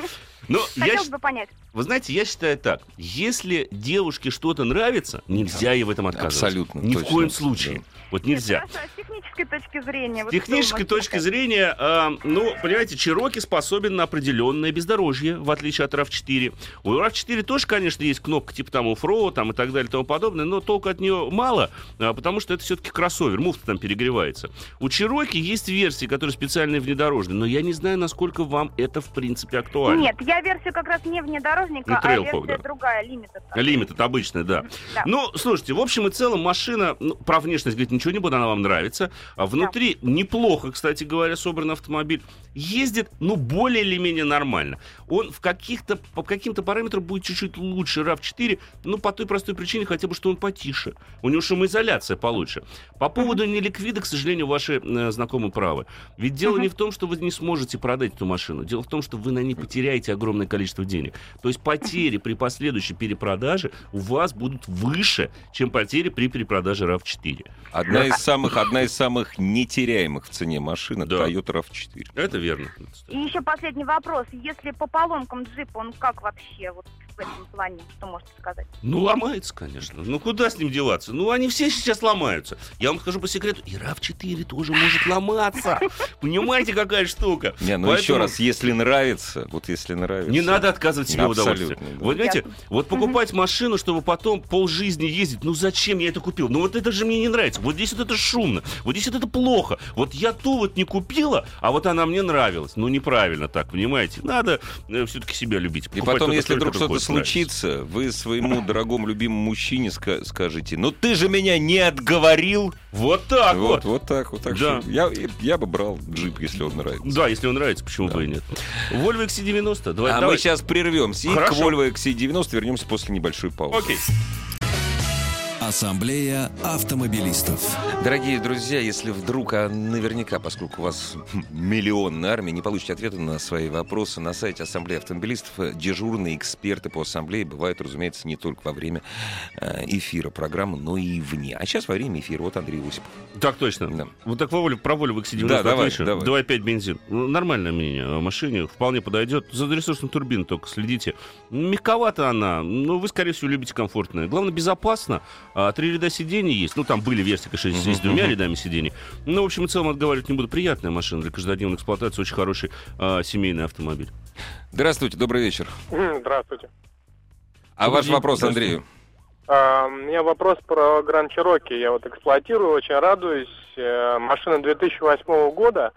Ну, я Хотелось бы понять. Вы знаете, я считаю так. Если девушке что-то нравится, нельзя ей в этом отказывать. Абсолютно, Ни в коем случае. Вот нельзя. Нет, хорошо, а с технической точки зрения. С вот технической точки сказать? зрения, а, ну, понимаете, Чироки способен на определенное бездорожье, в отличие от RAV4. У RAV4 тоже, конечно, есть кнопка типа там оффроу, там и так далее и тому подобное, но толку от нее мало, а, потому что это все-таки кроссовер, муфта там перегревается. У Чироки есть версии, которые специальные внедорожные, но я не знаю, насколько вам это, в принципе, актуально. Нет, я версию как раз не внедорожника, Ну, а версия да. другая, лимитед. Лимитед обычный, да. Да. Ну, слушайте, в общем и целом машина, ну, про внешность говорить ничего не буду, она вам нравится. А внутри неплохо, кстати говоря, собран автомобиль. Ездит, ну, более или менее нормально. Он в каких-то, по каким-то параметрам будет чуть-чуть лучше RAV4, ну, по той простой причине, хотя бы, что он потише. У него шумоизоляция получше. По поводу неликвида, к сожалению, ваши э, знакомые правы. Ведь дело не в том, что вы не сможете продать эту машину. Дело в том, что вы на ней потеряете огромное количество денег. То есть потери при последующей перепродаже у вас будут выше, чем потери при перепродаже RAV4. Одна из самых, одна из самых нетеряемых в цене машин это Да. Toyota RAV4. Это верно. И еще последний вопрос. Если по поломкам джип, он как вообще вот в этом плане? Что можете сказать? Ну, ломается, конечно. Ну, куда с ним деваться? Ну, они все сейчас ломаются. Я вам скажу по секрету, и RAV4 тоже может ломаться. Понимаете, какая штука? Не, ну еще раз, если нравится, вот если нравится. Не надо отказывать себе в Абсолютно, удовольствии. да. Вот знаете, Ясно. вот покупать машину, чтобы потом полжизни ездить, ну зачем я это купил? Ну вот это же мне не нравится. Вот здесь вот это шумно, вот здесь вот это плохо. Вот я ту вот не купила, а вот она мне нравилась. Ну неправильно так, понимаете? Надо все-таки себя любить. И потом, если вдруг что-то. Случится, вы своему дорогому любимому мужчине ска- скажете, ну ты же меня не отговорил. Вот так Вот, вот. вот так, вот так. Да. что Я, я бы брал джип, если он нравится. Да, если он нравится, почему бы и нет. Volvo XC90. Давай, А мы давай. сейчас прервемся и Хорошо. к Volvo XC90 вернемся после небольшой паузы. Окей. Ассамблея автомобилистов. Дорогие друзья, если вдруг, а наверняка, поскольку у вас миллионная армия, не получите ответа на свои вопросы на сайте Ассамблеи автомобилистов, дежурные эксперты по Ассамблее бывают, разумеется, не только во время э, эфира программы, но и вне. А сейчас во время эфира. Вот Андрей Осипов. Так точно. Да. Вот так по воле, про волю вы сидим. Да, давай, давай. 2,5 бензин. Ну, нормальное мнение о машине. Вполне подойдет. За ресурсом турбин только следите. Мягковата она. Но вы, скорее всего, любите комфортное. Главное, безопасно. А, три ряда сидений есть. Ну, там были версии, конечно, uh-huh, с двумя рядами сидений. Но, в общем и целом, отговаривать не буду. Приятная машина для каждодневной эксплуатации. Очень хороший а, семейный автомобиль. Здравствуйте, добрый вечер. Здравствуйте. А добрый ваш день. вопрос Андрею? А, у меня вопрос про Гранд Чироки. Я вот эксплуатирую, очень радуюсь. Э, машина 2008 года.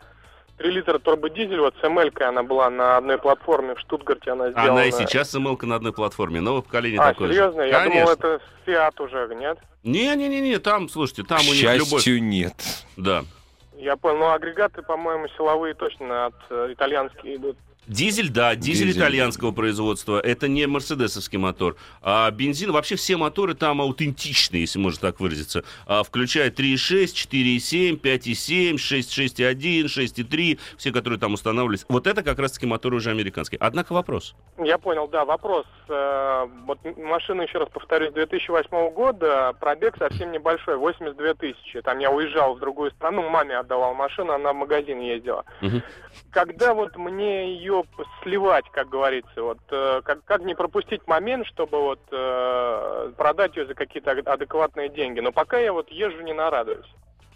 3 литра турбодизель, вот с ML она была на одной платформе в Штутгарте, она сделана. Она и сейчас с ML на одной платформе, новое поколение а, такое серьезно? Же. Я Конечно. думал, это Fiat уже, нет? Не-не-не, там, слушайте, там К у них счастью, любовь. нет. Да. Я понял, но агрегаты, по-моему, силовые точно от э, итальянские идут. Дизель, да, дизель, дизель итальянского производства. Это не мерседесовский мотор. А бензин, вообще все моторы там аутентичные, если можно так выразиться. А, включая 3.6, 4.7, 5.7, 6.6.1, 6.3, все, которые там устанавливались. Вот это как раз-таки моторы уже американские. Однако вопрос. Я понял, да, вопрос. Э, вот машина, еще раз повторюсь, 2008 года, пробег совсем небольшой, 82 тысячи. Там я уезжал в другую страну, маме отдавал машину, она в магазин ездила. Угу. Когда вот мне ее ее сливать, как говорится. Вот э, как, как не пропустить момент, чтобы вот э, продать ее за какие-то адекватные деньги. Но пока я вот езжу не нарадуюсь.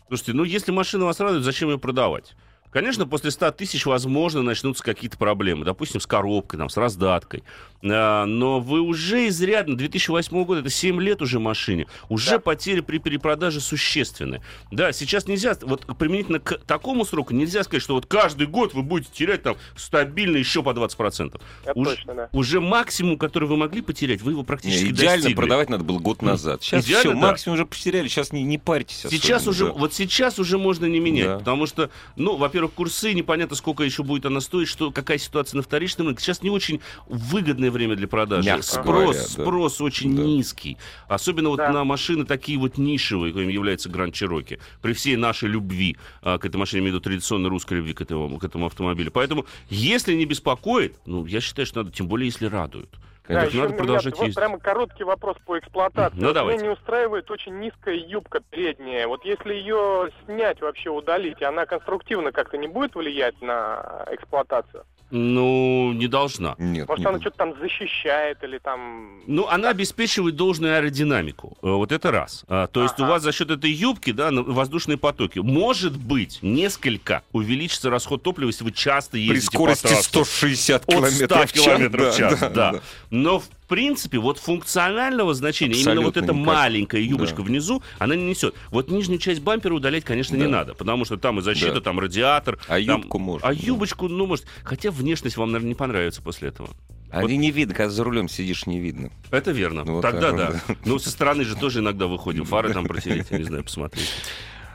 Слушайте, ну если машина вас радует, зачем ее продавать? Конечно, после 100 тысяч, возможно, начнутся какие-то проблемы. Допустим, с коробкой, там, с раздаткой. А, но вы уже изрядно, 2008 год, это 7 лет уже машине, уже да. потери при перепродаже существенны. Да, сейчас нельзя, вот применительно к такому сроку, нельзя сказать, что вот каждый год вы будете терять там стабильно еще по 20%. Это Уж, точно, да. Уже максимум, который вы могли потерять, вы его практически не, идеально достигли. продавать надо было год назад. Сейчас идеально, все, да. максимум уже потеряли, сейчас не, не парьтесь. Сейчас уже, да. вот сейчас уже можно не менять, да. потому что, ну, во-первых, курсы, непонятно, сколько еще будет она стоить, что, какая ситуация на вторичном рынке. Сейчас не очень выгодно идеальное время для продажи. Мягко спрос, говоря, спрос да. очень да. низкий. Особенно вот да. на машины такие вот нишевые, каким является Гранд Чироки. При всей нашей любви а, к этой машине, имею в виду традиционной русской любви к этому, к этому автомобилю. Поэтому, если не беспокоит, ну, я считаю, что надо, тем более, если радует. Да, еще надо продолжать меня, вот прямо короткий вопрос по эксплуатации. Ну, давайте. Меня не устраивает очень низкая юбка передняя. Вот если ее снять, вообще удалить, она конструктивно как-то не будет влиять на эксплуатацию? Ну, не должна. Нет, Может, не она что-то там защищает или там... Ну, она обеспечивает должную аэродинамику. Э, вот это раз. А, то есть ага. у вас за счет этой юбки, да, воздушные потоки. Может быть, несколько увеличится расход топлива, если вы часто ездите При скорости по трассу. 160 километров в час. Километров в час да, да. да. Но, в принципе, вот функционального значения, Абсолютно именно вот эта никак. маленькая юбочка да. внизу, она не несет. Вот нижнюю часть бампера удалять, конечно, да. не надо, потому что там и защита, да. там радиатор. А там... юбку можно. А юбочку, ну, может... Хотя внешность вам, наверное, не понравится после этого. А вот. не видно, когда за рулем сидишь, не видно. Это верно. Ну, вот Тогда да. да. Ну, со стороны же тоже иногда выходим. Фары там протереть, не знаю, посмотреть.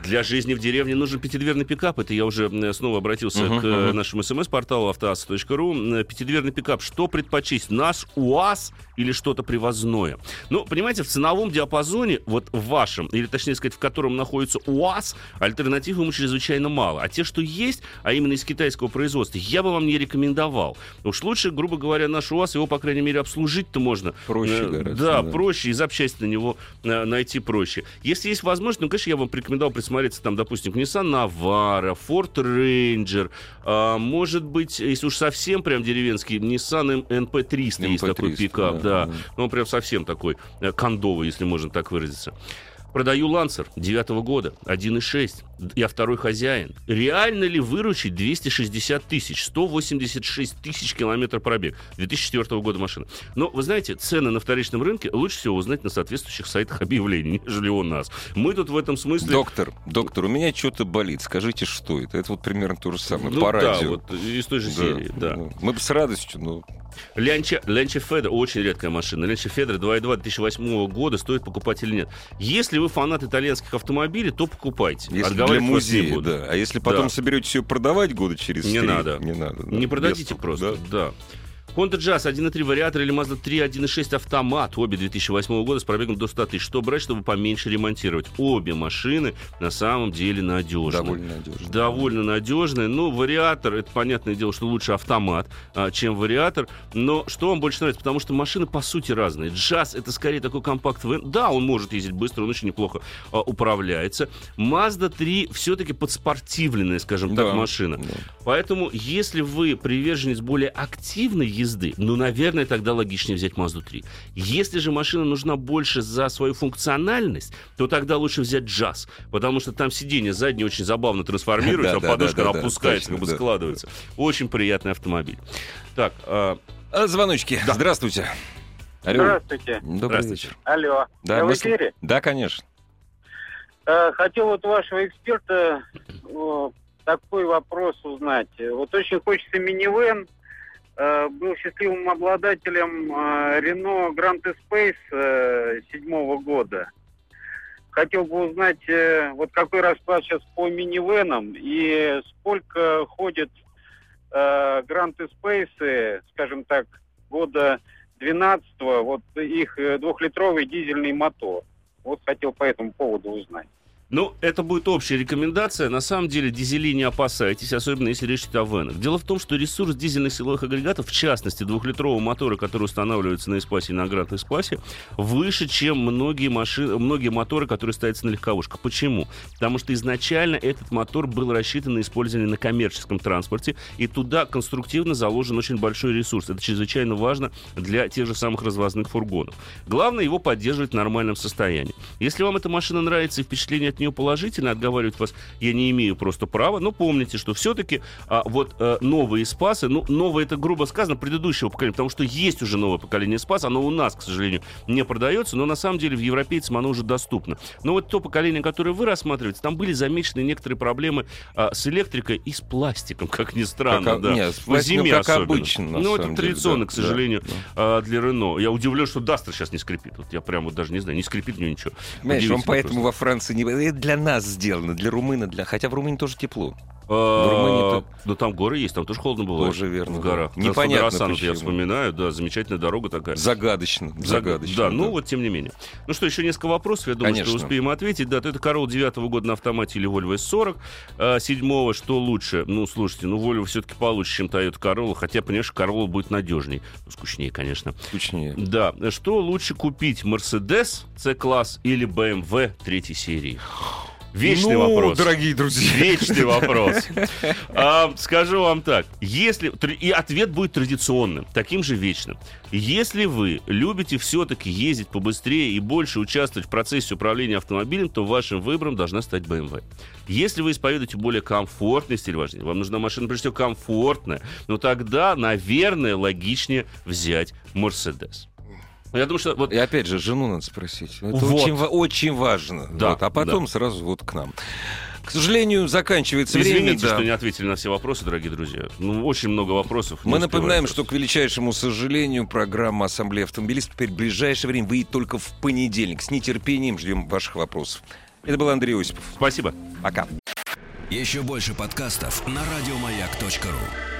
Для жизни в деревне нужен пятидверный пикап. Это я уже снова обратился uh-huh, к uh-huh. нашему смс-порталу автоаса.ру. Пятидверный пикап. Что предпочесть? Нас, УАЗ или что-то привозное? Ну, понимаете, в ценовом диапазоне, вот в вашем, или точнее сказать, в котором находится УАЗ, альтернатив ему чрезвычайно мало. А те, что есть, а именно из китайского производства, я бы вам не рекомендовал. Уж лучше, грубо говоря, наш УАЗ, его, по крайней мере, обслужить-то можно. Проще э, гораздо. Да, да, проще, и запчасти на него э, найти проще. Если есть возможность, ну, конечно, я вам порекомендовал присмотреться смотрится там, допустим, Nissan Navara, Ford Ranger, а, может быть, если уж совсем прям деревенский, Nissan NP300 NP300 есть такой пикап, да, да. Ну, он прям совсем такой э, кондовый, если можно так выразиться. Продаю Лансер 9 года, 1.6. Я второй хозяин. Реально ли выручить 260 тысяч, 186 тысяч километров пробег? 2004 года машина. Но, вы знаете, цены на вторичном рынке лучше всего узнать на соответствующих сайтах объявлений, нежели у нас. Мы тут в этом смысле... Доктор, доктор, у меня что-то болит. Скажите, что это? Это вот примерно то же самое. Ну, по да, радио. вот из той же да, серии, да. Ну, мы бы с радостью, но Лянча, Лянча Федор, очень редкая машина. Лянча Федор 2.2 2008 года стоит покупать или нет. Если вы фанат итальянских автомобилей, то покупайте. Если для музея, да. А если потом да. соберетесь ее продавать года через не 3, надо. Не надо. Да. Не продадите Без... просто, да. да. Honda Jazz 1.3 вариатор или Mazda 3 1.6 автомат. Обе 2008 года с пробегом до 100 тысяч. Что брать, чтобы поменьше ремонтировать? Обе машины на самом деле надежны. Довольно надежны. Довольно надежные. Ну, вариатор, это понятное дело, что лучше автомат, а, чем вариатор. Но что вам больше нравится? Потому что машины по сути разные. Джаз это скорее такой компакт ВН. Да, он может ездить быстро, он очень неплохо а, управляется. Mazda 3 все-таки подспортивленная, скажем так, машина. Да. Поэтому, если вы приверженец более активной езды, ну, наверное, тогда логичнее взять Mazda 3. Если же машина нужна больше за свою функциональность, то тогда лучше взять Jazz, потому что там сиденье заднее очень забавно трансформируется, а подушка опускается, как бы складывается. Очень приятный автомобиль. Так, а, а... звоночки. Здравствуйте. Алло. Здравствуйте. Добрый вечер. Алло. Да, Я в эфире? Да, конечно. Э, хотел вот вашего эксперта такой вопрос узнать. Вот очень хочется минивэн. Э, был счастливым обладателем Renault Grand Espace седьмого года. Хотел бы узнать, э, вот какой расклад сейчас по минивенам и сколько ходит э, Grand Espace, скажем так, года 12-го, вот их двухлитровый дизельный мотор. Вот хотел по этому поводу узнать. Ну, это будет общая рекомендация. На самом деле, дизелей не опасайтесь, особенно если речь идет о венах. Дело в том, что ресурс дизельных силовых агрегатов, в частности, двухлитрового мотора, который устанавливается на Эспасе и на Гранд Эспасе, выше, чем многие, машины, многие моторы, которые ставятся на легковушках. Почему? Потому что изначально этот мотор был рассчитан на использование на коммерческом транспорте, и туда конструктивно заложен очень большой ресурс. Это чрезвычайно важно для тех же самых развозных фургонов. Главное его поддерживать в нормальном состоянии. Если вам эта машина нравится и впечатление от нее положительно, отговаривать вас я не имею просто права, но помните, что все-таки а, вот а, новые спасы, ну, новое это грубо сказано, предыдущего поколения, потому что есть уже новое поколение спас, оно у нас, к сожалению, не продается, но на самом деле в европейцам оно уже доступно. Но вот то поколение, которое вы рассматриваете, там были замечены некоторые проблемы а, с электрикой и с пластиком, как ни странно, как, да. Нет, с в зиме как особенно. обычно. Ну, это традиционно, да, к сожалению, да, да. для Рено. Я удивлен, что Дастер сейчас не скрипит. Вот я прямо вот даже не знаю, не скрипит мне ничего. Понимаешь, он поэтому просто. во Франции не это для нас сделано, для румына, для... хотя в Румынии тоже тепло. А, да там горы есть, там тоже холодно бывает. Тоже верно. В горах. Непонятно я вспоминаю, да, замечательная дорога такая. Загадочно. Загадочно. Да, ну вот тем не менее. Ну что, еще несколько вопросов, я думаю, что успеем ответить. Да, это Королл 9 года на автомате или Volvo S40. А, седьмого, что лучше? Ну, слушайте, ну Volvo все-таки получше, чем Toyota Corolla, хотя, понимаешь, Corolla будет надежней. Ну, скучнее, конечно. Скучнее. Да. Что лучше купить? Mercedes C-класс или BMW третьей серии? Вечный ну, вопрос. дорогие друзья. Вечный вопрос. А, скажу вам так. Если, и ответ будет традиционным, таким же вечным. Если вы любите все-таки ездить побыстрее и больше участвовать в процессе управления автомобилем, то вашим выбором должна стать BMW. Если вы исповедуете более комфортный стиль вождения, вам нужна машина, прежде всего, комфортная, ну тогда, наверное, логичнее взять Mercedes. Ну, я думаю, что вот... И опять же, жену надо спросить. Это вот. очень, очень важно. Да, вот, а потом да. сразу вот к нам. К сожалению, заканчивается Извините, время. Извините, да. что не ответили на все вопросы, дорогие друзья. Ну, очень много вопросов. Мы напоминаем, что, к величайшему сожалению, программа Ассамблеи автомобилистов теперь в ближайшее время выйдет только в понедельник. С нетерпением ждем ваших вопросов. Это был Андрей Осипов. Спасибо. Пока. Еще больше подкастов на радиомаяк.ру